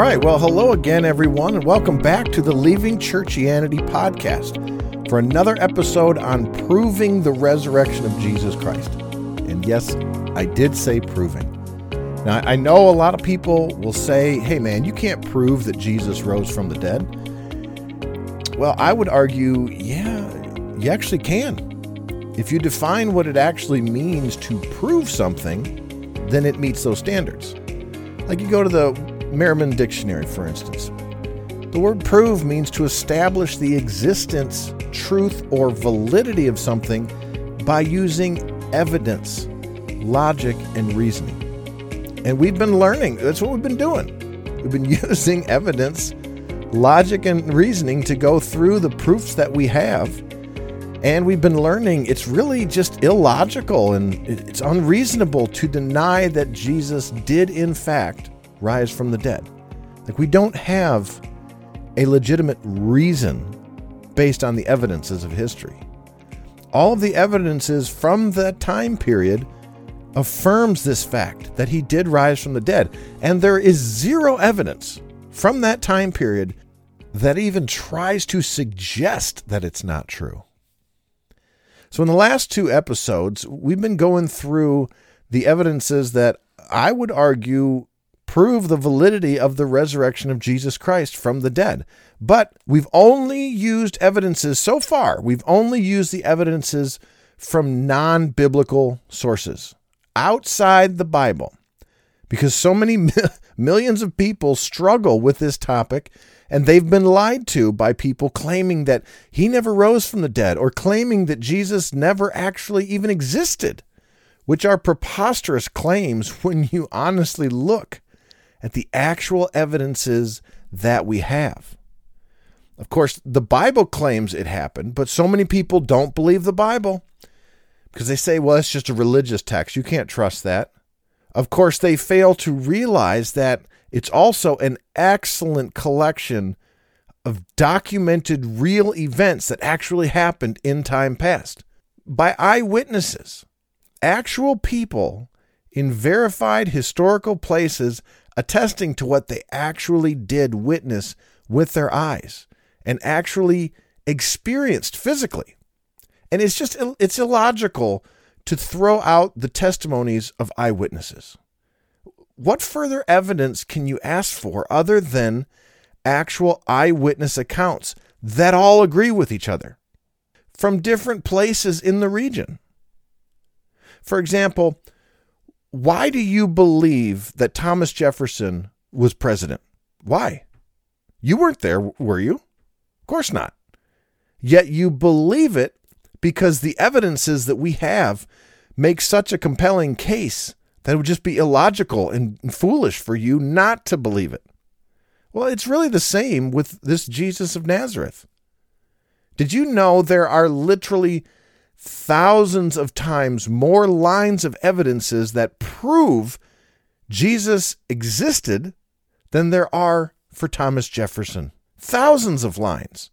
right. Well, hello again, everyone, and welcome back to the Leaving Churchianity podcast for another episode on proving the resurrection of Jesus Christ. And yes, I did say proving. Now, I know a lot of people will say, hey, man, you can't prove that Jesus rose from the dead. Well, I would argue, yeah, you actually can. If you define what it actually means to prove something, then it meets those standards. Like you go to the Merriam Dictionary, for instance. The word prove means to establish the existence, truth, or validity of something by using evidence, logic, and reasoning. And we've been learning, that's what we've been doing. We've been using evidence, logic, and reasoning to go through the proofs that we have. And we've been learning it's really just illogical and it's unreasonable to deny that Jesus did, in fact, rise from the dead. Like, we don't have a legitimate reason based on the evidences of history. All of the evidences from that time period affirms this fact that he did rise from the dead. And there is zero evidence from that time period that even tries to suggest that it's not true. So, in the last two episodes, we've been going through the evidences that I would argue prove the validity of the resurrection of Jesus Christ from the dead. But we've only used evidences so far, we've only used the evidences from non biblical sources outside the Bible because so many millions of people struggle with this topic and they've been lied to by people claiming that he never rose from the dead or claiming that Jesus never actually even existed, which are preposterous claims when you honestly look at the actual evidences that we have. Of course, the Bible claims it happened, but so many people don't believe the Bible because they say, well, it's just a religious text. You can't trust that. Of course, they fail to realize that it's also an excellent collection of documented real events that actually happened in time past by eyewitnesses, actual people in verified historical places attesting to what they actually did witness with their eyes and actually experienced physically. And it's just it's illogical to throw out the testimonies of eyewitnesses. What further evidence can you ask for other than actual eyewitness accounts that all agree with each other from different places in the region? For example, why do you believe that Thomas Jefferson was president? Why? You weren't there, were you? Of course not. Yet you believe it because the evidences that we have make such a compelling case that it would just be illogical and foolish for you not to believe it. Well, it's really the same with this Jesus of Nazareth. Did you know there are literally thousands of times more lines of evidences that prove Jesus existed than there are for Thomas Jefferson. Thousands of lines.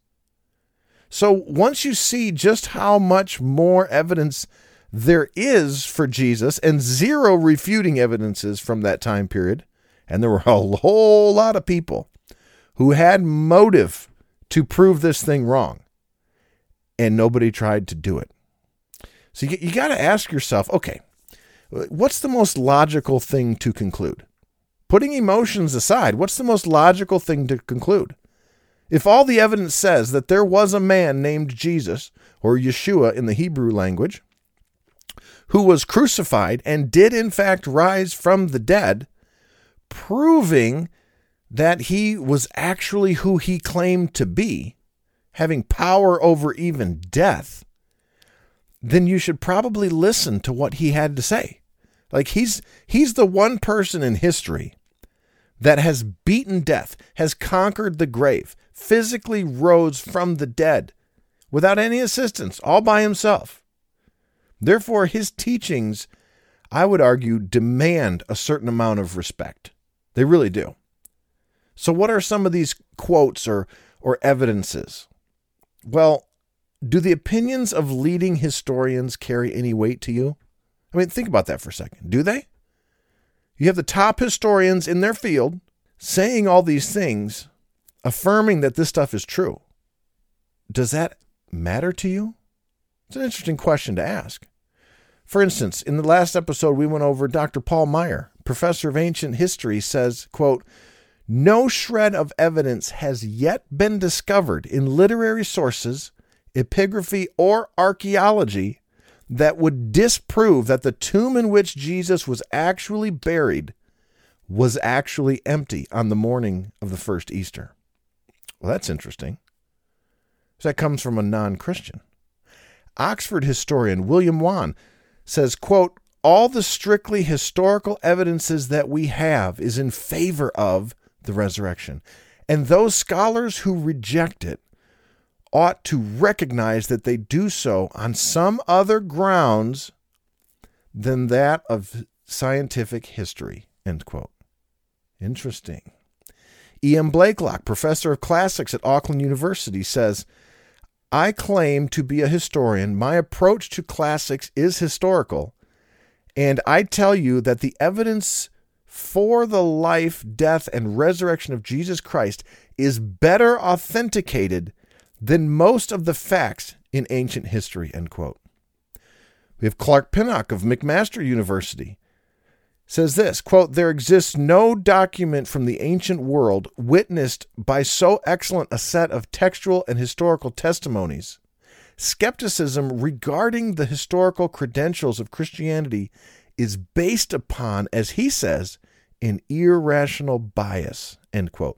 So once you see just how much more evidence there is for Jesus and zero refuting evidences from that time period, and there were a whole lot of people who had motive to prove this thing wrong, and nobody tried to do it. So you, you got to ask yourself okay, what's the most logical thing to conclude? Putting emotions aside, what's the most logical thing to conclude? If all the evidence says that there was a man named Jesus, or Yeshua in the Hebrew language, who was crucified and did in fact rise from the dead, proving that he was actually who he claimed to be, having power over even death, then you should probably listen to what he had to say. Like he's he's the one person in history that has beaten death, has conquered the grave, physically rose from the dead without any assistance, all by himself. Therefore, his teachings, I would argue, demand a certain amount of respect. They really do. So, what are some of these quotes or, or evidences? Well, do the opinions of leading historians carry any weight to you? I mean, think about that for a second. Do they? You have the top historians in their field saying all these things, affirming that this stuff is true, does that matter to you? It's an interesting question to ask. For instance, in the last episode we went over Dr. Paul Maier, professor of ancient history, says, quote, no shred of evidence has yet been discovered in literary sources, epigraphy, or archaeology that would disprove that the tomb in which Jesus was actually buried was actually empty on the morning of the first Easter. Well, that's interesting. That comes from a non Christian. Oxford historian William Wand says, quote, all the strictly historical evidences that we have is in favor of the resurrection. And those scholars who reject it ought to recognize that they do so on some other grounds than that of scientific history. End quote. Interesting. E.M. Blaiklock, professor of classics at Auckland University, says, I claim to be a historian. My approach to classics is historical. And I tell you that the evidence for the life, death, and resurrection of Jesus Christ is better authenticated than most of the facts in ancient history. End quote. We have Clark Pinnock of McMaster University says this quote there exists no document from the ancient world witnessed by so excellent a set of textual and historical testimonies skepticism regarding the historical credentials of christianity is based upon as he says an irrational bias. End quote.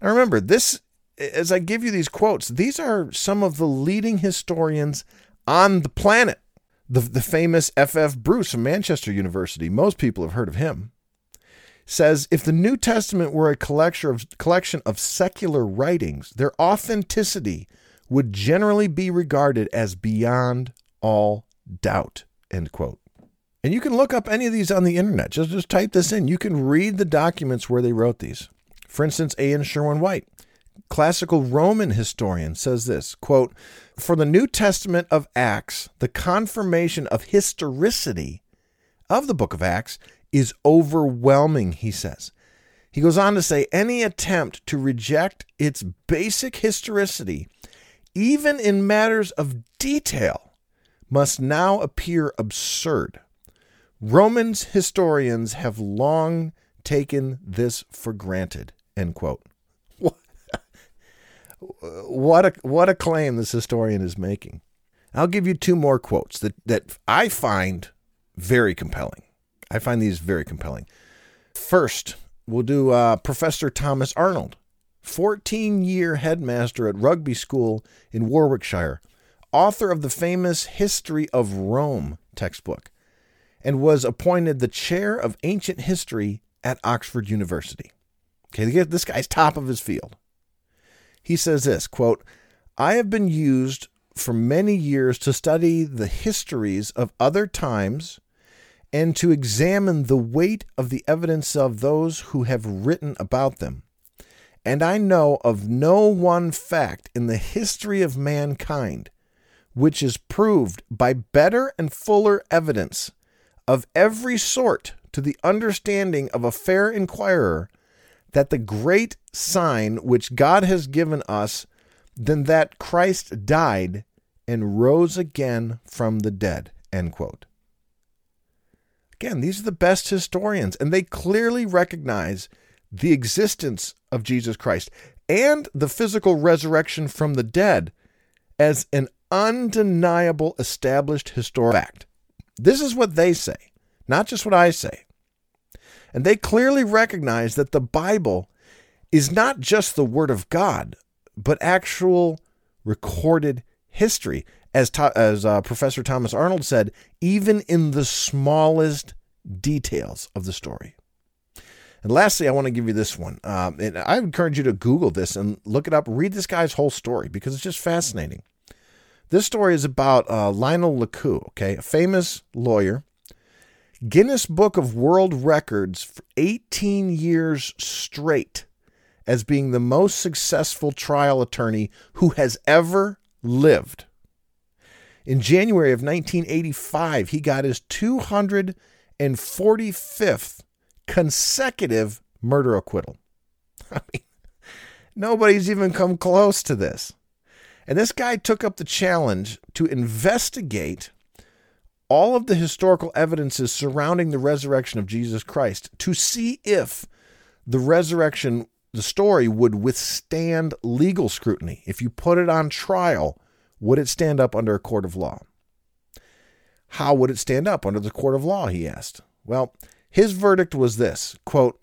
Now remember, this as I give you these quotes, these are some of the leading historians on the planet. The, the famous F.F. Bruce from Manchester University, most people have heard of him, says if the New Testament were a collection of, collection of secular writings, their authenticity would generally be regarded as beyond all doubt. End quote. And you can look up any of these on the internet. Just, just type this in. You can read the documents where they wrote these. For instance, A.N. Sherwin White, classical Roman historian, says this quote, For the New Testament of Acts, the confirmation of historicity of the book of Acts is overwhelming, he says. He goes on to say any attempt to reject its basic historicity, even in matters of detail, must now appear absurd. Romans historians have long taken this for granted. End quote. What a what a claim this historian is making. I'll give you two more quotes that, that I find very compelling. I find these very compelling. First, we'll do uh, Professor Thomas Arnold, 14 year headmaster at Rugby School in Warwickshire, author of the famous History of Rome textbook and was appointed the chair of ancient history at Oxford University. Okay, this guy's top of his field. He says this quote, I have been used for many years to study the histories of other times and to examine the weight of the evidence of those who have written about them. And I know of no one fact in the history of mankind which is proved by better and fuller evidence of every sort to the understanding of a fair inquirer that the great sign which God has given us than that Christ died and rose again from the dead. End quote. Again, these are the best historians, and they clearly recognize the existence of Jesus Christ and the physical resurrection from the dead as an undeniable established historical fact. This is what they say, not just what I say. And they clearly recognize that the Bible is not just the Word of God, but actual recorded history. As, as uh, Professor Thomas Arnold said, even in the smallest details of the story. And lastly, I want to give you this one. Um, and I encourage you to Google this and look it up. Read this guy's whole story because it's just fascinating. This story is about uh, Lionel Luckhoo, okay, a famous lawyer, Guinness Book of World Records for 18 years straight as being the most successful trial attorney who has ever lived. In January of 1985, he got his 245th consecutive murder acquittal. I mean, nobody's even come close to this. And this guy took up the challenge to investigate all of the historical evidences surrounding the resurrection of Jesus Christ to see if the resurrection, the story, would withstand legal scrutiny. If you put it on trial, would it stand up under a court of law? How would it stand up under the court of law? He asked. Well, his verdict was this quote,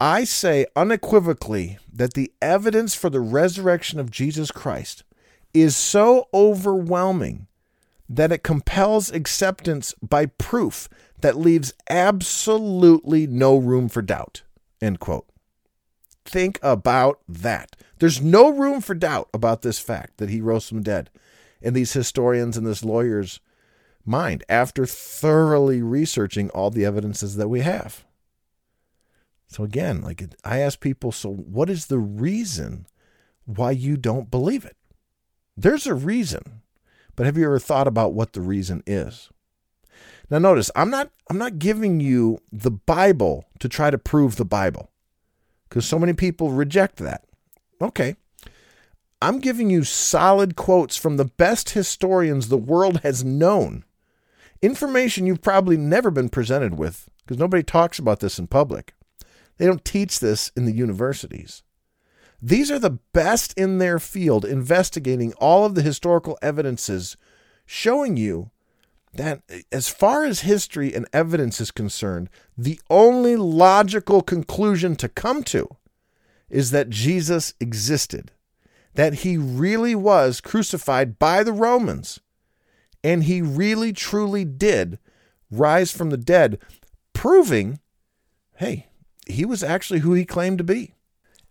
I say unequivocally that the evidence for the resurrection of Jesus Christ is so overwhelming that it compels acceptance by proof that leaves absolutely no room for doubt. End quote. Think about that. There's no room for doubt about this fact that he rose from dead in these historians and this lawyer's mind after thoroughly researching all the evidences that we have. So again, like I ask people, so what is the reason why you don't believe it? There's a reason. But have you ever thought about what the reason is? Now notice, I'm not I'm not giving you the Bible to try to prove the Bible. Cuz so many people reject that. Okay. I'm giving you solid quotes from the best historians the world has known. Information you've probably never been presented with because nobody talks about this in public. They don't teach this in the universities. These are the best in their field investigating all of the historical evidences showing you that, eh, as far as history and evidence is concerned, the only logical conclusion to come to is that Jesus existed, that he really was crucified by the Romans, and he really truly did rise from the dead, proving, hey, he was actually who he claimed to be.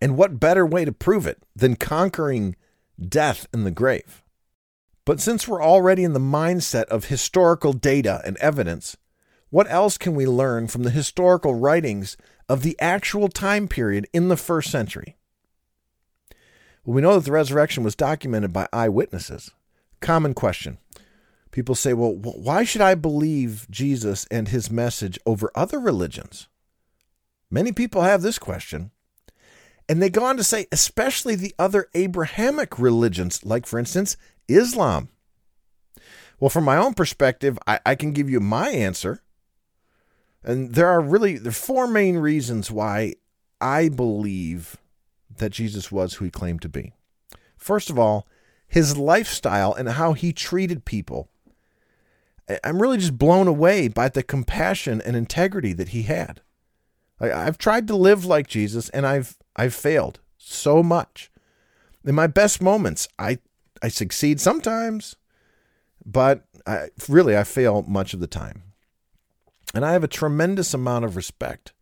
And what better way to prove it than conquering death in the grave? But since we're already in the mindset of historical data and evidence, what else can we learn from the historical writings of the actual time period in the first century? Well, we know that the resurrection was documented by eyewitnesses. Common question. People say, well, why should I believe Jesus and his message over other religions? Many people have this question. And they go on to say, especially the other Abrahamic religions, like, for instance, Islam. Well, from my own perspective, I, I can give you my answer. And there are really there are four main reasons why I believe that Jesus was who he claimed to be. First of all, his lifestyle and how he treated people. I'm really just blown away by the compassion and integrity that he had. I've tried to live like Jesus and I've I've failed so much. In my best moments, I I succeed sometimes, but I, really I fail much of the time. And I have a tremendous amount of respect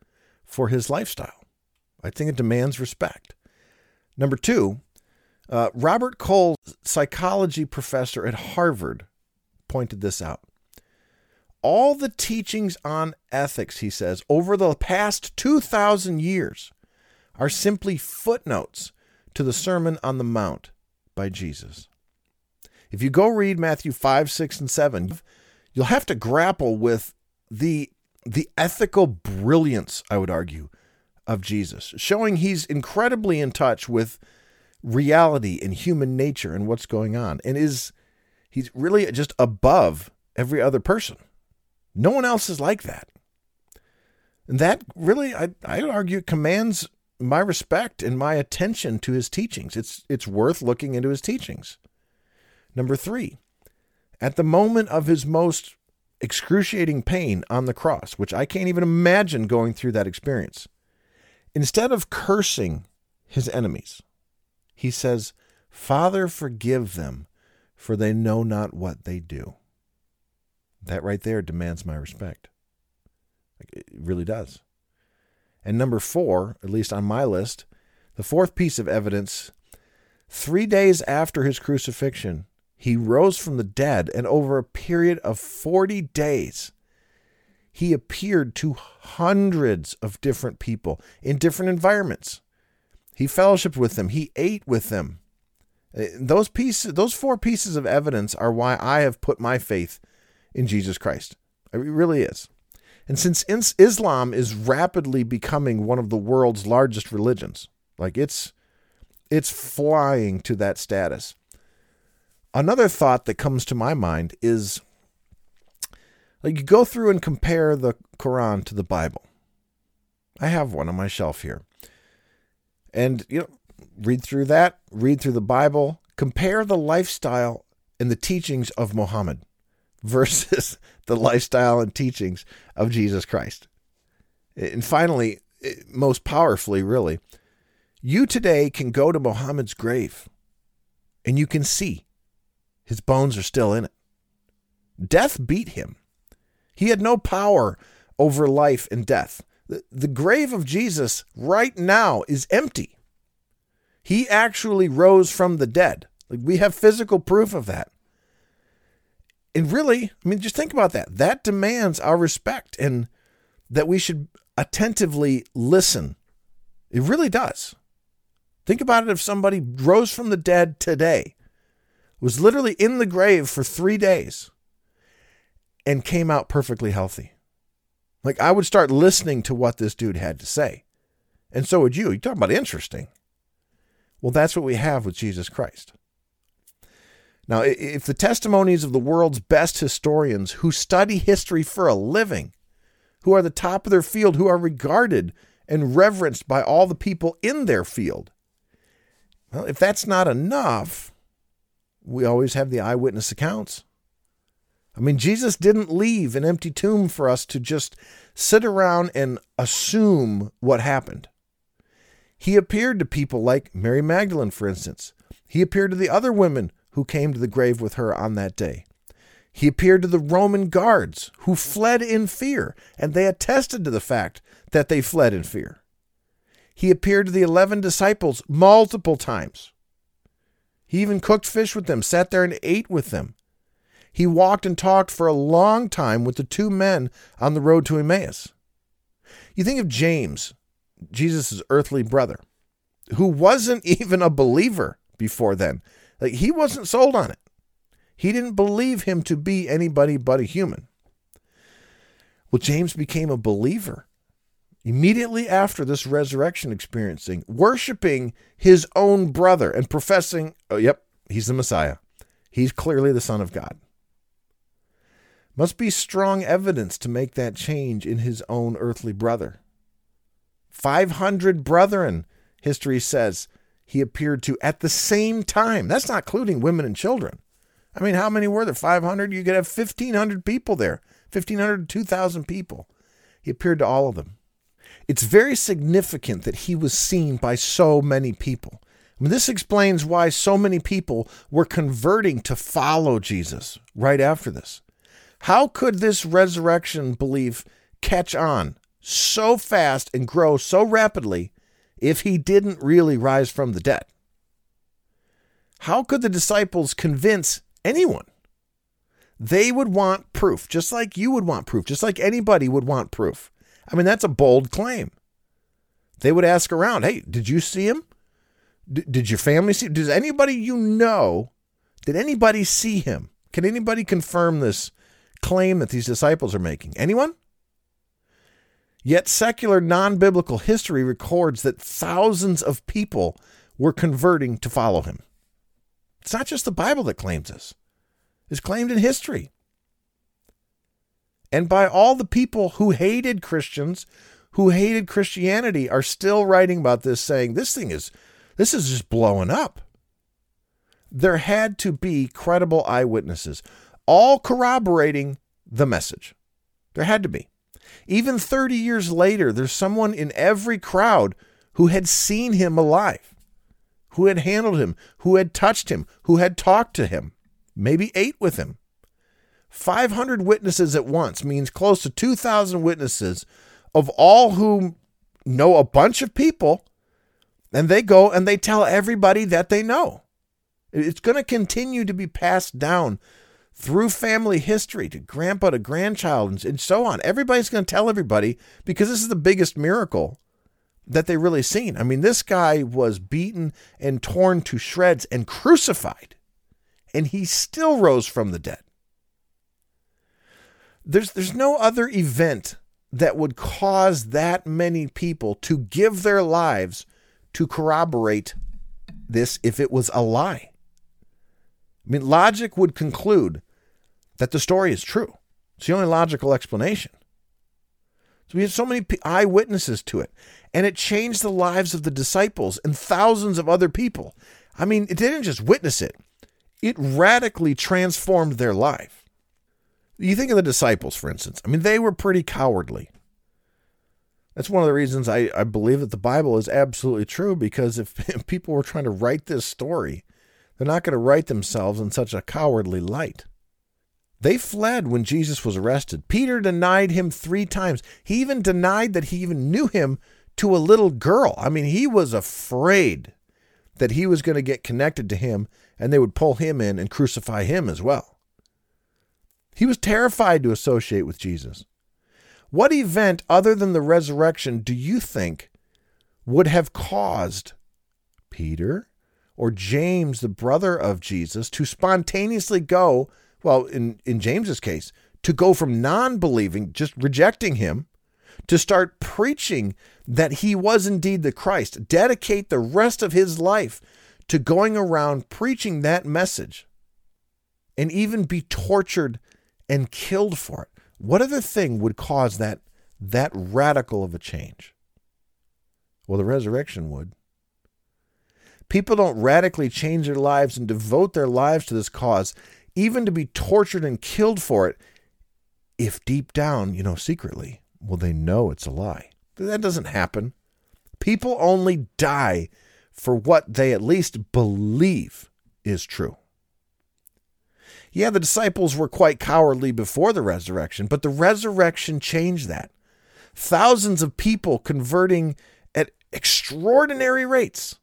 for his lifestyle. I think it demands respect. Number two, uh, Robert Cole, psychology professor at Harvard, pointed this out all the teachings on ethics, he says, over the past 2,000 years are simply footnotes to the Sermon on the Mount by Jesus. If you go read Matthew 5, 6, and 7, you'll have to grapple with the, the ethical brilliance, I would argue, of Jesus, showing he's incredibly in touch with reality and human nature and what's going on, and is he's really just above every other person. No one else is like that. And that really, I, I would argue, commands my respect and my attention to his teachings. It's, it's worth looking into his teachings. Number three, at the moment of his most excruciating pain on the cross, which I can't even imagine going through that experience, instead of cursing his enemies, he says, Father, forgive them, for they know not what they do. That right there demands my respect. It really does. And number four, at least on my list, the fourth piece of evidence three days after his crucifixion, he rose from the dead, and over a period of 40 days, he appeared to hundreds of different people in different environments. He fellowshipped with them, he ate with them. Uh, those pieces, those four pieces of evidence are why I have put my faith in Jesus Christ. It really is. And since Islam is rapidly becoming one of the world's largest religions, like it's it's flying to that status. Another thought that comes to my mind is like you go through and compare the Quran to the Bible. I have one on my shelf here. And you know, read through that, read through the Bible, compare the lifestyle and the teachings of Muhammad versus the lifestyle and teachings of Jesus Christ. And finally, eh, most powerfully, really, you today can go to Muhammad's grave and you can see his bones are still in it. Death beat him. He had no power over life and death. The, the grave of Jesus right now is empty. He actually rose from the dead. Like we have physical proof of that. And really, I mean, just think about that. That demands our respect and that we should attentively listen. It really does. Think about it if somebody rose from the dead today, was literally in the grave for three days, and came out perfectly healthy. Like, I would start listening to what this dude had to say. And so would you. You're talking about interesting. Well, that's what we have with Jesus Christ. Now, if the testimonies of the world's best historians who study history for a living, who are the top of their field, who are regarded and reverenced by all the people in their field, well, if that's not enough, we always have the eyewitness accounts. I mean, Jesus didn't leave an empty tomb for us to just sit around and assume what happened. He appeared to people like Mary Magdalene, for instance. He appeared to the other women who came to the grave with her on that day. He appeared to the Roman guards who fled in fear, and they attested to the fact that they fled in fear. He appeared to the 11 disciples multiple times. He even cooked fish with them, sat there and ate with them. He walked and talked for a long time with the two men on the road to Emmaus. You think of James, Jesus' earthly brother, who wasn't even a believer before then. Like he wasn't sold on it. He didn't believe him to be anybody but a human. Well, James became a believer immediately after this resurrection experiencing, worshiping his own brother and professing, oh, yep, he's the Messiah. He's clearly the Son of God. Must be strong evidence to make that change in his own earthly brother. 500 brethren, history says, he appeared to at the same time. That's not including women and children. I mean, how many were there? 500? You could have 1,500 people there, 1,500 to 2,000 people. He appeared to all of them. It's very significant that he was seen by so many people. I mean, this explains why so many people were converting to follow Jesus right after this. How could this resurrection belief catch on so fast and grow so rapidly if he didn't really rise from the dead? How could the disciples convince anyone? They would want proof, just like you would want proof, just like anybody would want proof. I mean, that's a bold claim. They would ask around, hey, did you see him? D- did your family see? him? Does anybody you know, did anybody see him? Can anybody confirm this claim that these disciples are making? Anyone? Yet secular non biblical history records that thousands of people were converting to follow him. It's not just the Bible that claims this, it's claimed in history and by all the people who hated Christians, who hated Christianity, are still writing about this, saying this thing is, this is just blowing up. There had to be credible eyewitnesses, all corroborating the message. There had to be. Even 30 years later, there's someone in every crowd who had seen him alive, who had handled him, who had touched him, who had talked to him, maybe ate with him. 500 witnesses at once means close to 2,000 witnesses of all who know a bunch of people, and they go and they tell everybody that they know. It's going to continue to be passed down through family history to grandpa to grandchild and so on. Everybody's going to tell everybody because this is the biggest miracle that they really seen. I mean, this guy was beaten and torn to shreds and crucified, and he still rose from the dead. There's there's no other event that would cause that many people to give their lives to corroborate this if it was a lie? I mean, logic would conclude that the story is true. It's the only logical explanation. So we had so many eyewitnesses to it, and it changed the lives of the disciples and thousands of other people. I mean, it didn't just witness it, it radically transformed their life. You think of the disciples, for instance. I mean, they were pretty cowardly. That's one of the reasons I, I believe that the Bible is absolutely true because if, if people were trying to write this story, they're not going to write themselves in such a cowardly light. They fled when Jesus was arrested. Peter denied him three times. He even denied that he even knew him to a little girl. I mean, he was afraid that he was going to get connected to him and they would pull him in and crucify him as well. He was terrified to associate with Jesus. What event other than the resurrection do you think would have caused Peter or James, the brother of Jesus, to spontaneously go, well, in, in James's case, to go from non believing, just rejecting him, to start preaching that he was indeed the Christ, dedicate the rest of his life to going around preaching that message, and even be tortured and killed for it. What other thing would cause that that radical of a change? Well, the resurrection would. People don't radically change their lives and devote their lives to this cause, even to be tortured and killed for it, if deep down, you know, secretly, well, they know it's a lie. That doesn't happen. People only die for what they at least believe is true. Yeah, the disciples were quite cowardly before the resurrection, but the resurrection changed that. Thousands of people converting at extraordinary rates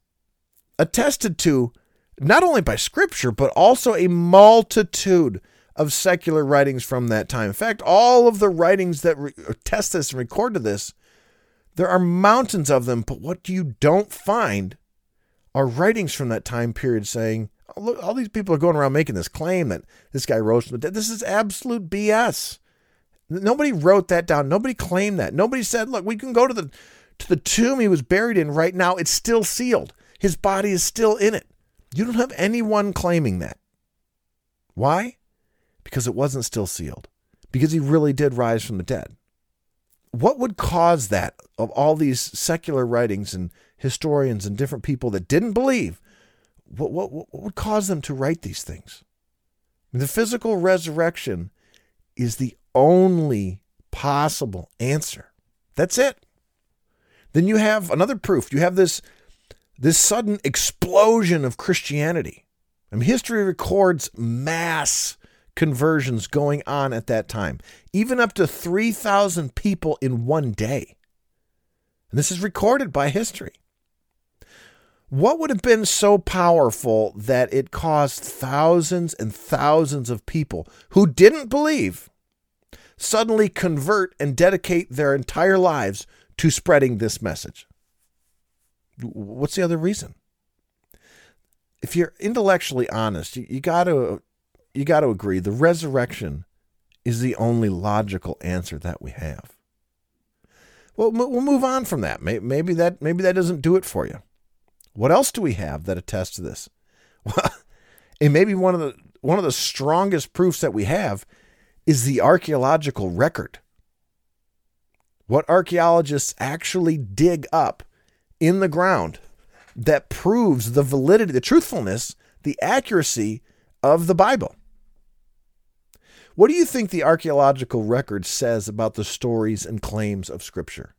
attested to not only by scripture, but also a multitude of secular writings from that time. In fact, all of the writings that re- uh, attest this and record to this, there are mountains of them, but what you don't find are writings from that time period saying, oh, look, all these people are going around making this claim that this guy rose from the dead. This is absolute BS. Nobody wrote that down. Nobody claimed that. Nobody said, look, we can go to the to the tomb he was buried in right now. It's still sealed. His body is still in it. You don't have anyone claiming that. Why? Because it wasn't still sealed. Because he really did rise from the dead. What would cause that of all these secular writings and historians and different people that didn't believe? What, what, what would cause them to write these things? The physical resurrection is the only possible answer. That's it. Then you have another proof. You have this this sudden explosion of Christianity. I mean, history records mass conversions going on at that time, even up to 3,000 people in one day. And this is recorded by history. What would have been so powerful that it caused thousands and thousands of people who didn't believe suddenly convert and dedicate their entire lives to spreading this message? What's the other reason? If you're intellectually honest, you, you got to you got to agree the resurrection is the only logical answer that we have. Well, we'll move on from that. Maybe that maybe that doesn't do it for you. What else do we have that attests to this? Well, and maybe one of the one of the strongest proofs that we have is the archaeological record. What archaeologists actually dig up in the ground that proves the validity, the truthfulness, the accuracy of the Bible. What do you think the archaeological record says about the stories and claims of Scripture?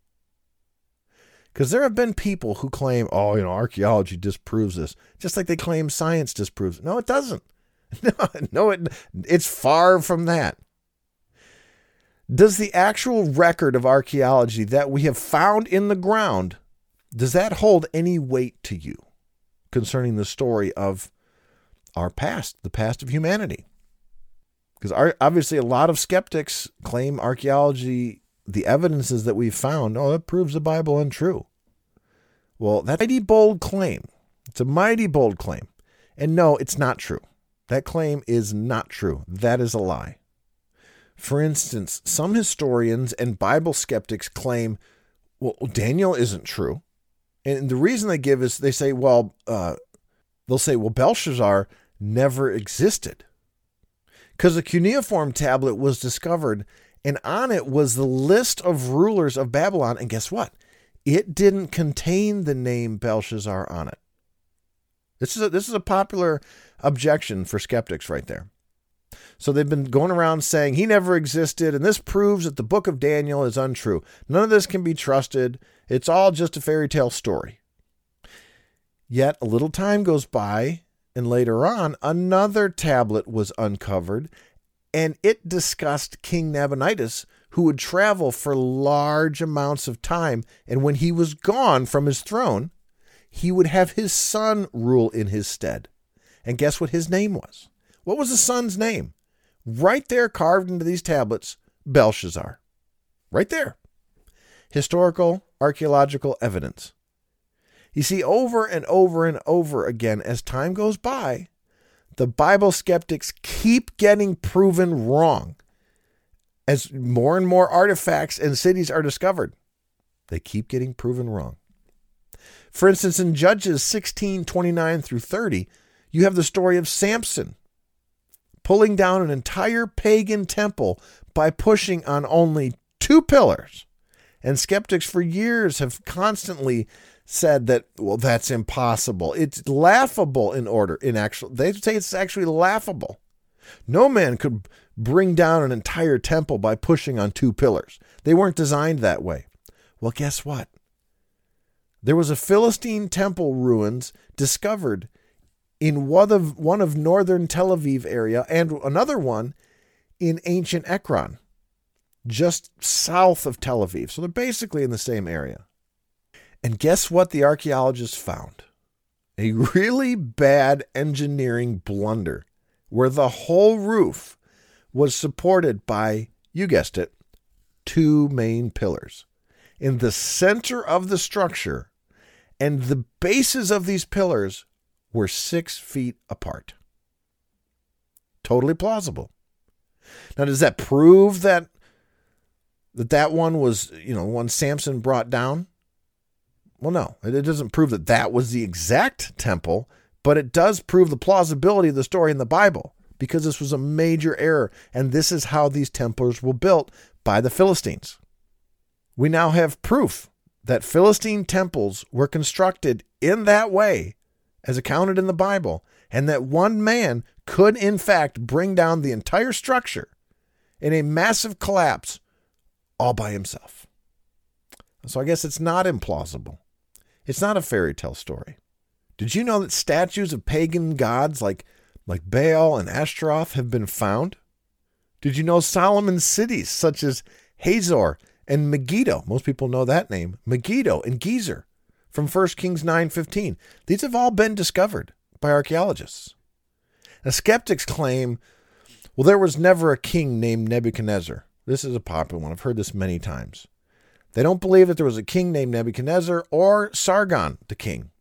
Because there have been people who claim, oh, you know, archaeology disproves this, just like they claim science disproves. No, it doesn't. No, no it, it's far from that. Does the actual record of archaeology that we have found in the ground does that hold any weight to you concerning the story of our past, the past of humanity? Because obviously, a lot of skeptics claim archaeology, the evidences that we've found, oh, that proves the Bible untrue. Well, that's a mighty bold claim. It's a mighty bold claim. And no, it's not true. That claim is not true. That is a lie. For instance, some historians and Bible skeptics claim, well, Daniel isn't true. And the reason they give is they say, well, uh, they'll say, well, Belshazzar never existed. Because the cuneiform tablet was discovered, and on it was the list of rulers of Babylon. And guess what? It didn't contain the name Belshazzar on it. This is a, this is a popular objection for skeptics right there. So they've been going around saying he never existed, and this proves that the book of Daniel is untrue. None of this can be trusted. It's all just a fairy tale story. Yet a little time goes by, and later on, another tablet was uncovered, and it discussed King Nabonidus, who would travel for large amounts of time. And when he was gone from his throne, he would have his son rule in his stead. And guess what his name was? What was the son's name? Right there, carved into these tablets Belshazzar. Right there. Historical, archaeological evidence. You see, over and over and over again, as time goes by, the Bible skeptics keep getting proven wrong. As more and more artifacts and cities are discovered, they keep getting proven wrong. For instance, in Judges 16 29 through 30, you have the story of Samson pulling down an entire pagan temple by pushing on only two pillars. And skeptics for years have constantly said that well that's impossible. It's laughable in order in actual they say it's actually laughable. No man could bring down an entire temple by pushing on two pillars. They weren't designed that way. Well, guess what? There was a Philistine temple ruins discovered in one of one of northern Tel Aviv area and another one in ancient Ekron, just south of Tel Aviv. So they're basically in the same area. And guess what the archaeologists found? A really bad engineering blunder where the whole roof was supported by, you guessed it, two main pillars. In the center of the structure, and the bases of these pillars were six feet apart. Totally plausible. Now, does that prove that that that one was, you know, one Samson brought down? Well, no, it doesn't prove that that was the exact temple, but it does prove the plausibility of the story in the Bible because this was a major error. And this is how these temples were built by the Philistines. We now have proof that Philistine temples were constructed in that way, as accounted in the Bible, and that one man could, in fact, bring down the entire structure in a massive collapse all by himself. So I guess it's not implausible. It's not a fairy tale story. Did you know that statues of pagan gods like, like Baal and Ashtaroth have been found? Did you know Solomon's cities such as Hazor and Megiddo, most people know that name, Megiddo and Gezer from 1 Kings 9:15. These have all been discovered by archaeologists. Now skeptics claim, well there was never a king named Nebuchadnezzar. This is a popular one. I've heard this many times. They don't believe that there was a king named Nebuchadnezzar or Sargon the king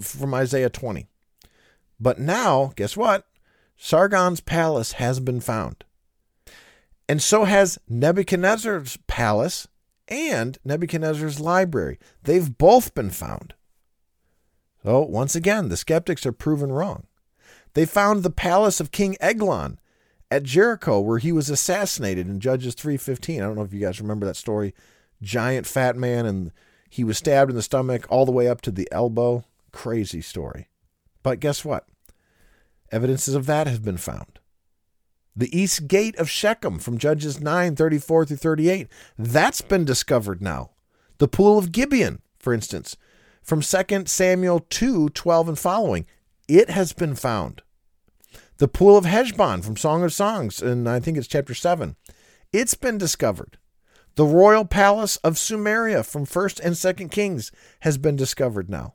from Isaiah 20. But now, guess what? Sargon's palace has been found. And so has Nebuchadnezzar's palace and Nebuchadnezzar's library. They've both been found. So, once again, the skeptics are proven wrong. They found the palace of King Eglon at Jericho where he was assassinated in Judges 3:15. I don't know if you guys remember that story giant fat man and he was stabbed in the stomach all the way up to the elbow. Crazy story. But guess what? Evidences of that have been found. The east gate of Shechem from Judges 9 34 through 38. That's been discovered now. The pool of Gibeon, for instance, from 2 Samuel 2 12 and following. It has been found. The pool of Heshbon from Song of Songs, and I think it's chapter 7. It's been discovered. The royal palace of Samaria from 1st and 2nd Kings has been discovered now.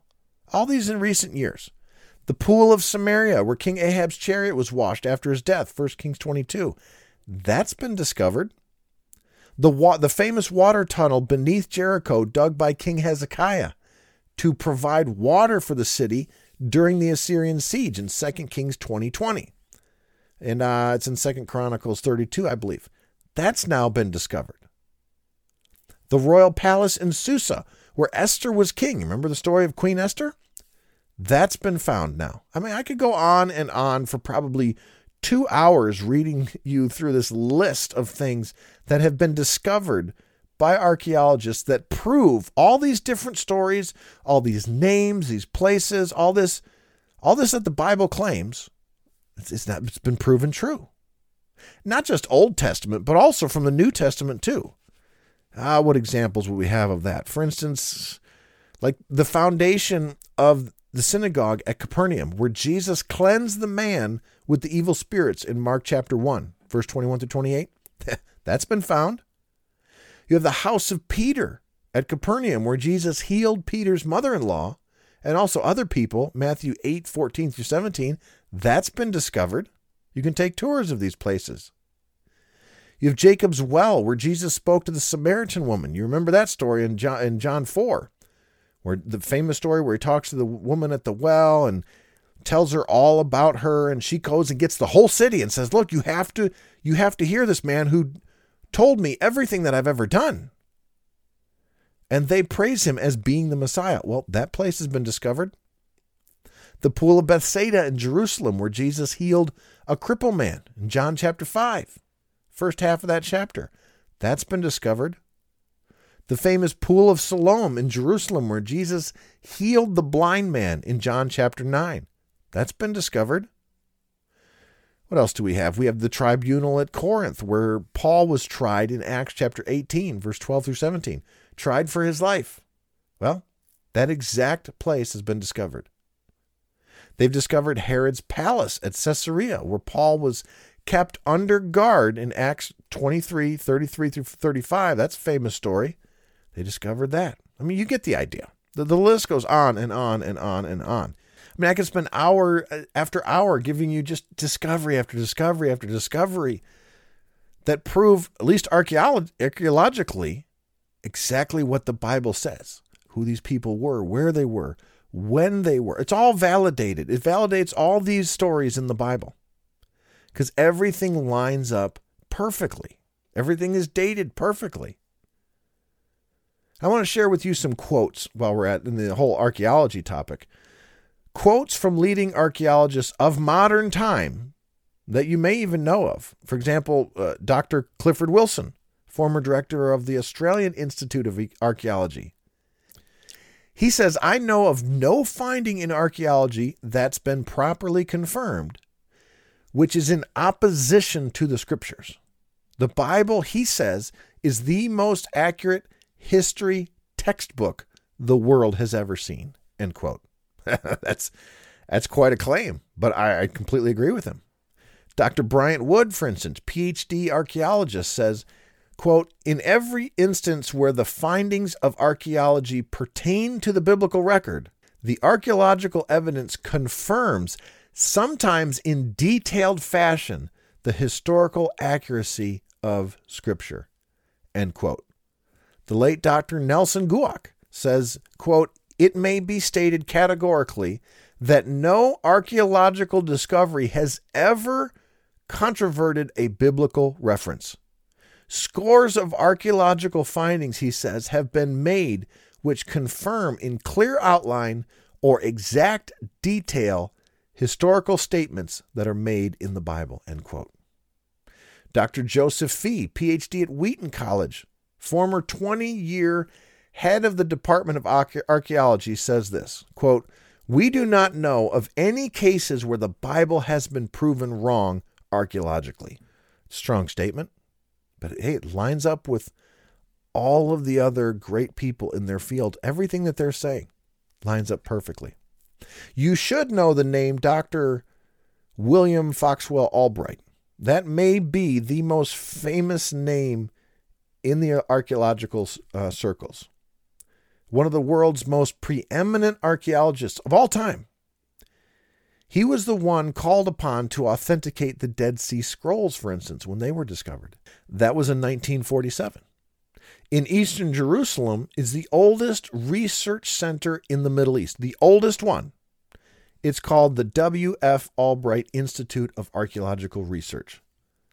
All these in recent years. The pool of Samaria, where King Ahab's chariot was washed after his death, 1 Kings 22. That's been discovered. The, wa- the famous water tunnel beneath Jericho, dug by King Hezekiah to provide water for the city during the Assyrian siege in 2 Kings 2020. And uh, it's in 2 Chronicles 32, I believe. That's now been discovered. The royal palace in Susa, where Esther was king. Remember the story of Queen Esther? That's been found now. I mean, I could go on and on for probably two hours reading you through this list of things that have been discovered by archaeologists that prove all these different stories, all these names, these places, all this, all this that the Bible claims, it's, it's, not, it's been proven true. Not just Old Testament, but also from the New Testament too. Ah, what examples would we have of that? For instance, like the foundation of the synagogue at Capernaum, where Jesus cleansed the man with the evil spirits in Mark chapter 1, verse 21 to 28. That's been found. You have the house of Peter at Capernaum, where Jesus healed Peter's mother in law and also other people, Matthew 8, 14 through 17. That's been discovered. You can take tours of these places. You have Jacob's well, where Jesus spoke to the Samaritan woman. You remember that story in John, in John 4 where the famous story where he talks to the woman at the well and tells her all about her and she goes and gets the whole city and says look you have to you have to hear this man who told me everything that I've ever done. And they praise him as being the Messiah. Well that place has been discovered. The pool of Bethsaida in Jerusalem where Jesus healed a cripple man in John chapter 5 first half of that chapter. That's been discovered. The famous pool of Siloam in Jerusalem, where Jesus healed the blind man in John chapter 9. That's been discovered. What else do we have? We have the tribunal at Corinth, where Paul was tried in Acts chapter 18, verse 12 through 17, tried for his life. Well, that exact place has been discovered. They've discovered Herod's palace at Caesarea, where Paul was kept under guard in Acts 23, 33 through 35. That's a famous story. They discovered that. I mean, you get the idea. The, the list goes on and on and on and on. I mean, I could spend hour uh, after hour giving you just discovery after discovery after discovery that prove, at least archaeologically, exactly what the Bible says who these people were, where they were, when they were. It's all validated. It validates all these stories in the Bible because everything lines up perfectly, everything is dated perfectly. I want to share with you some quotes while we're at in the whole archaeology topic. Quotes from leading archaeologists of modern time that you may even know of. For example, uh, Dr. Clifford Wilson, former director of the Australian Institute of Archaeology. He says, I know of no finding in archaeology that's been properly confirmed, which is in opposition to the scriptures. The Bible, he says, is the most accurate history textbook the world has ever seen. End quote. that's that's quite a claim, but I, I completely agree with him. Dr. Bryant Wood, for instance, PhD archaeologist, says, quote, in every instance where the findings of archaeology pertain to the biblical record, the archaeological evidence confirms, sometimes in detailed fashion, the historical accuracy of Scripture. End quote. The late Dr. Nelson Glueck says, quote, it may be stated categorically that no archaeological discovery has ever controverted a biblical reference. Scores of archaeological findings, he says, have been made which confirm in clear outline or exact detail historical statements that are made in the Bible. End quote. Dr. Joseph Free, PhD at Wheaton College, former 20 year head of the Department of Archaeology, says this quote, We do not know of any cases where the Bible has been proven wrong archaeologically. Strong statement, but hey, it lines up with all of the other great people in their field. Everything that they're saying lines up perfectly. You should know the name Dr. William Foxwell Albright. That may be the most famous name in the archaeological uh, circles. One of the world's most preeminent archaeologists of all time. He was the one called upon to authenticate the Dead Sea Scrolls, for instance, when they were discovered. That was in 1947. In eastern Jerusalem is the oldest research center in the Middle East, the oldest one. It's called the W.F. Albright Institute of Archaeological Research.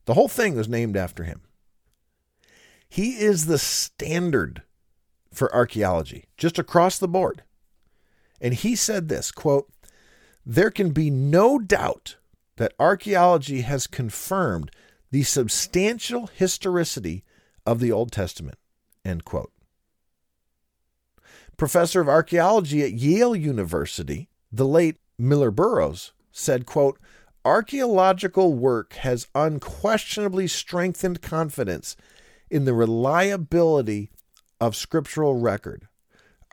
The whole thing was named after him. He is the standard for archaeology, just across the board. And he said this quote, There can be no doubt that archaeology has confirmed the substantial historicity of the Old Testament. End quote. Professor of archaeology at Yale University, the late Millar Burrows, said, quote, Archaeological work has unquestionably strengthened confidence in the reliability of scriptural record.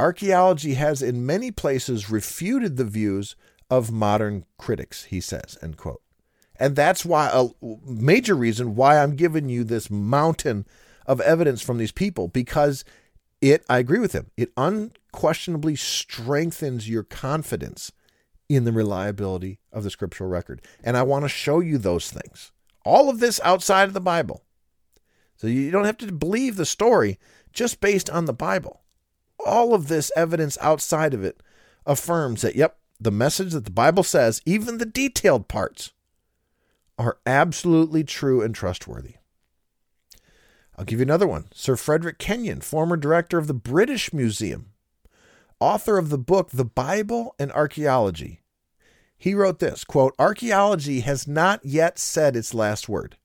Archaeology has in many places refuted the views of modern critics, he says, end quote. And that's why a major reason why I'm giving you this mountain of evidence from these people because it, I agree with him, it unquestionably strengthens your confidence in the reliability of the scriptural record. And I want to show you those things. All of this outside of the Bible. So you don't have to believe the story just based on the Bible. All of this evidence outside of it affirms that, yep, the message that the Bible says, even the detailed parts, are absolutely true and trustworthy. I'll give you another one. Sir Frederick Kenyon, former director of the British Museum, author of the book The Bible and Archaeology. He wrote this quote, Archaeology has not yet said its last word,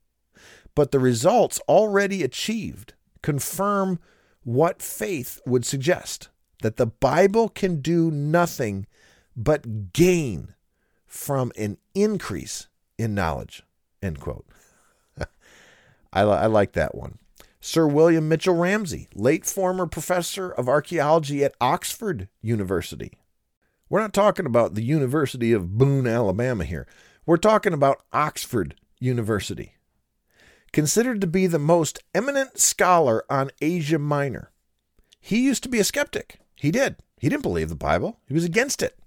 but the results already achieved confirm what faith would suggest that the Bible can do nothing but gain from an increase in knowledge. End quote. I, I like that one. Sir William Mitchell Ramsay, late former professor of archaeology at Oxford University. We're not talking about the University of Boone, Alabama here. We're talking about Oxford University. Considered to be the most eminent scholar on Asia Minor. He used to be a skeptic. He did. He didn't believe the Bible, he was against it.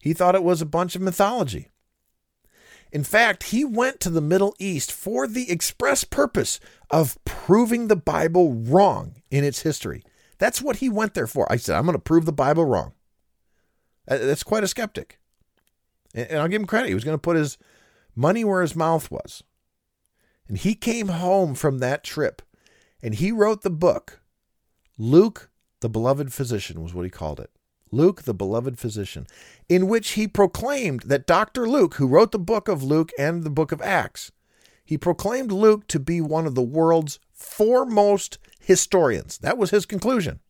He thought it was a bunch of mythology. In fact, he went to the Middle East for the express purpose of proving the Bible wrong in its history. That's what he went there for. I said, I'm going to prove the Bible wrong. Uh, that's quite a skeptic. And I'll give him credit. He was going to put his money where his mouth was. And he came home from that trip and he wrote the book, Luke, the Beloved Physician, was what he called it. Luke, the beloved physician, in which he proclaimed that Dr. Luke, who wrote the book of Luke and the book of Acts, he proclaimed Luke to be one of the world's foremost historians. That was his conclusion.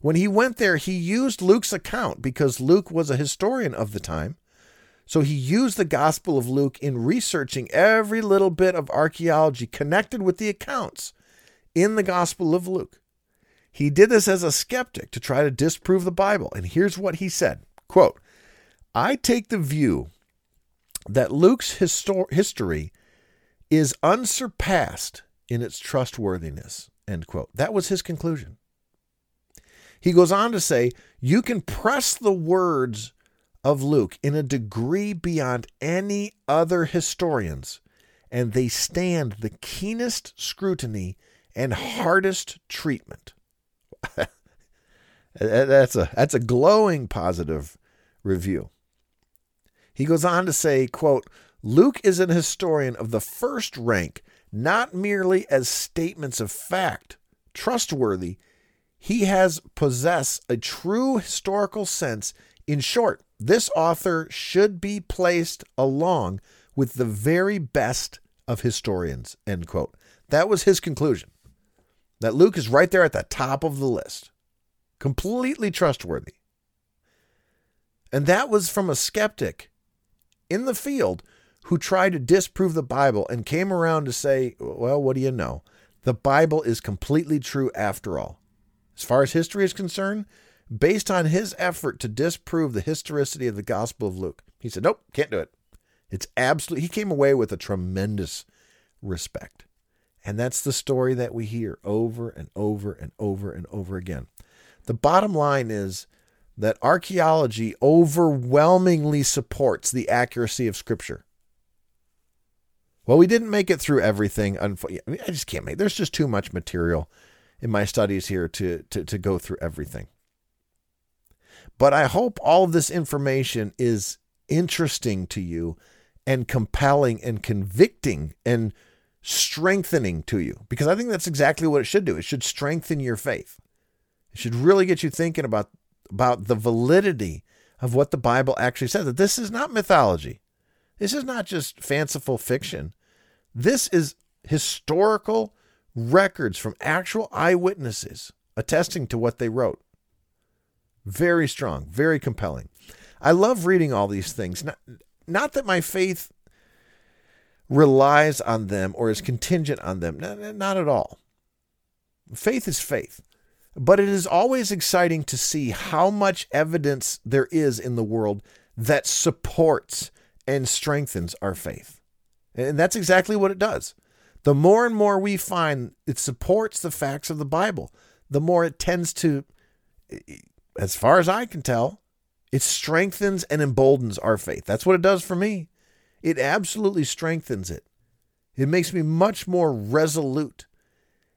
When he went there, he used Luke's account because Luke was a historian of the time. So he used the Gospel of Luke in researching every little bit of archaeology connected with the accounts in the Gospel of Luke. He did this as a skeptic to try to disprove the Bible. And here's what he said quote, I take the view that Luke's histor- history is unsurpassed in its trustworthiness. End quote. That was his conclusion. He goes on to say, You can press the words of Luke in a degree beyond any other historians, and they stand the keenest scrutiny and hardest treatment. that's a that's a glowing positive review. He goes on to say, quote, Luke is an historian of the first rank, not merely as statements of fact, trustworthy. He has possess a true historical sense. In short, this author should be placed along with the very best of historians. End quote. That was his conclusion that Luke is right there at the top of the list. Completely trustworthy. And that was from a skeptic in the field who tried to disprove the Bible and came around to say, well, what do you know? The Bible is completely true after all. As far as history is concerned, based on his effort to disprove the historicity of the Gospel of Luke, he said, nope, can't do it. It's absolutely, he came away with a tremendous respect. And that's the story that we hear over and over and over and over again. The bottom line is that archaeology overwhelmingly supports the accuracy of Scripture. Well, we didn't make it through everything. I just can't make. There's just too much material in my studies here to, to, to go through everything. But I hope all of this information is interesting to you and compelling and convicting and strengthening to you because I think that's exactly what it should do. It should strengthen your faith. It should really get you thinking about about the validity of what the Bible actually says. That this is not mythology. This is not just fanciful fiction. This is historical records from actual eyewitnesses attesting to what they wrote. Very strong, very compelling. I love reading all these things. Not, not that my faith relies on them or is contingent on them. Not, not at all. Faith is faith. But it is always exciting to see how much evidence there is in the world that supports and strengthens our faith. And that's exactly what it does. The more and more we find it supports the facts of the Bible, the more it tends to, as far as I can tell, it strengthens and emboldens our faith. That's what it does for me. It absolutely strengthens it. It makes me much more resolute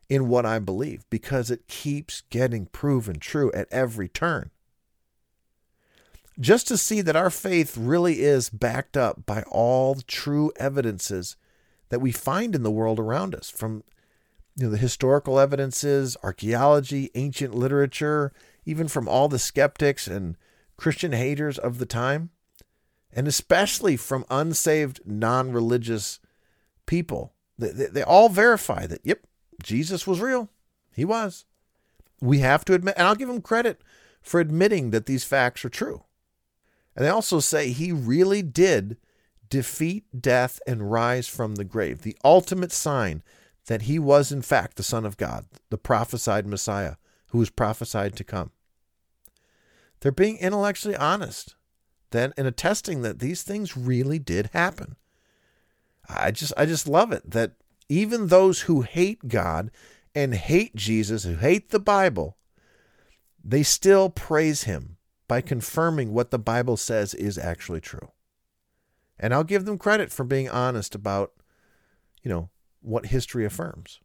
in what I believe because it keeps getting proven true at every turn. Just to see that our faith really is backed up by all the true evidences that we find in the world around us from you know the historical evidences, archaeology, ancient literature, even from all the skeptics and Christian haters of the time and especially from unsaved, non religious people. They, they, they, all verify that, yep, Jesus was real. He was. We have to admit, and I'll give him credit for admitting that these facts are true. And they also say he really did defeat death and rise from the grave, the ultimate sign that he was, in fact, the Son of God, the prophesied Messiah who was prophesied to come. They're being intellectually honest then in attesting that these things really did happen. I just I just love it that even those who hate God and hate Jesus, who hate the Bible, they still praise him by confirming what the Bible says is actually true. And I'll give them credit for being honest about, you know, what history affirms.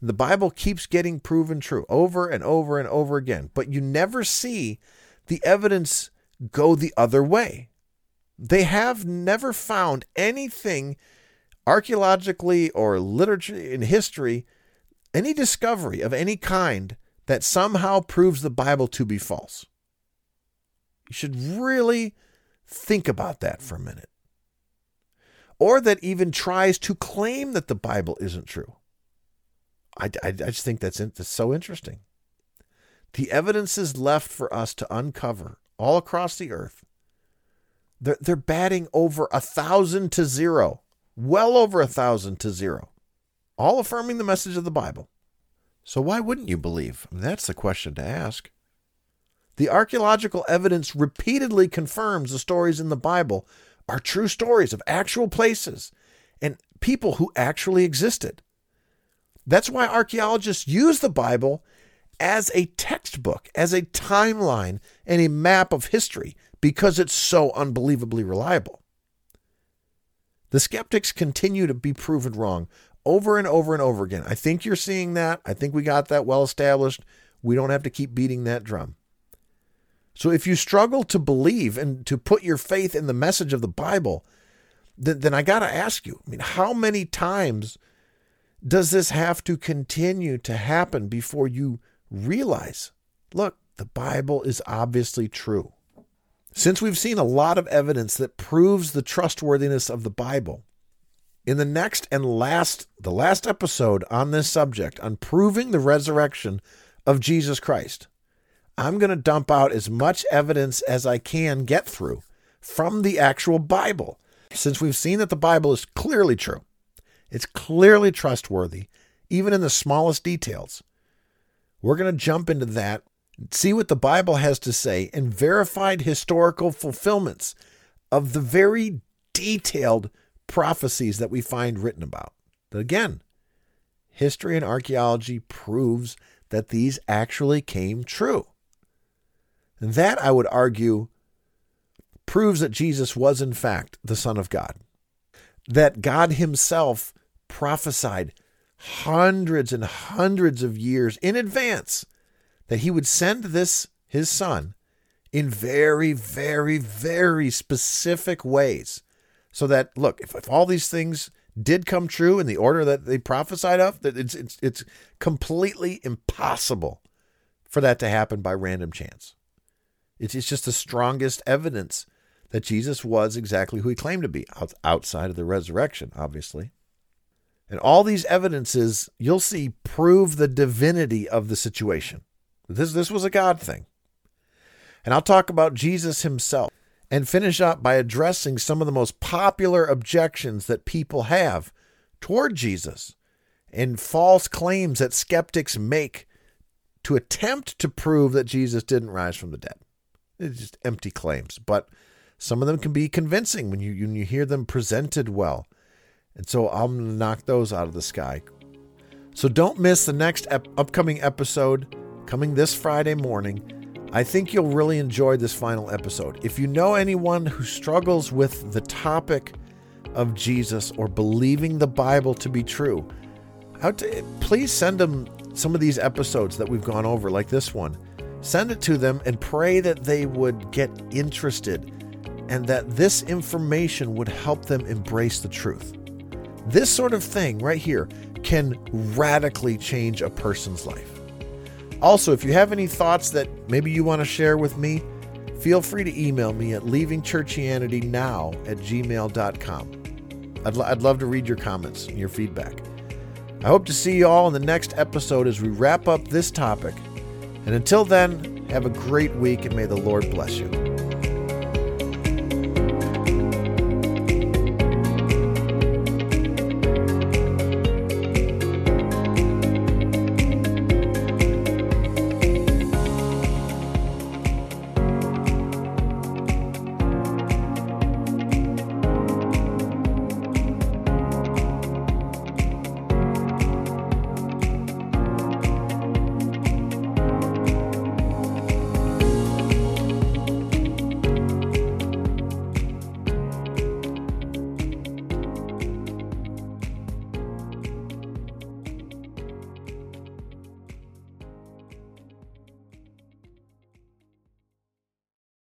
The Bible keeps getting proven true over and over and over again, but you never see the evidence go the other way. They have never found anything archaeologically or literature in history, any discovery of any kind that somehow proves the Bible to be false. You should really think about that for a minute. Or that even tries to claim that the Bible isn't true. I, I, I just think that's, in, that's so interesting. The evidence is left for us to uncover all across the earth. They're, they're batting over a thousand to zero, well over a thousand to zero, all affirming the message of the Bible. So why wouldn't you believe? That's the question to ask. The archaeological evidence repeatedly confirms the stories in the Bible are true stories of actual places and people who actually existed. That's why archaeologists use the Bible as a textbook, as a timeline, and a map of history because it's so unbelievably reliable. The skeptics continue to be proven wrong over and over and over again. I think you're seeing that. I think we got that well established. We don't have to keep beating that drum. So if you struggle to believe and to put your faith in the message of the Bible, then, then I got to ask you, I mean, how many times does this have to continue to happen before you realize look, the Bible is obviously true. Since we've seen a lot of evidence that proves the trustworthiness of the Bible, in the next and last the last episode on this subject on proving the resurrection of Jesus Christ, I'm going to dump out as much evidence as I can get through from the actual Bible. Since we've seen that the Bible is clearly true, it's clearly trustworthy, even in the smallest details. We're going to jump into that, see what the Bible has to say, and verified historical fulfillments of the very detailed prophecies that we find written about. But again, history and archaeology proves that these actually came true. And that, I would argue, proves that Jesus was, in fact, the Son of God. That God Himself prophesied hundreds and hundreds of years in advance that he would send this, his son, in very, very, very specific ways. So that, look, if, if all these things did come true in the order that they prophesied of, that it's it's it's completely impossible for that to happen by random chance. It's, it's just the strongest evidence that Jesus was exactly who he claimed to be, outside of the resurrection, obviously. And all these evidences you'll see prove the divinity of the situation. This, this was a God thing. And I'll talk about Jesus himself and finish up by addressing some of the most popular objections that people have toward Jesus and false claims that skeptics make to attempt to prove that Jesus didn't rise from the dead. It's just empty claims, but some of them can be convincing when you when you hear them presented well. And so I'm going to knock those out of the sky. So don't miss the next ep- upcoming episode coming this Friday morning. I think you'll really enjoy this final episode. If you know anyone who struggles with the topic of Jesus or believing the Bible to be true, to, please send them some of these episodes that we've gone over, like this one. Send it to them and pray that they would get interested and that this information would help them embrace the truth. This sort of thing right here can radically change a person's life. Also, if you have any thoughts that maybe you want to share with me, feel free to email me at leavingchurchianitynow at gmail.com. I'd, I'd love to read your comments and your feedback. I hope to see you all in the next episode as we wrap up this topic. And until then, have a great week and may the Lord bless you.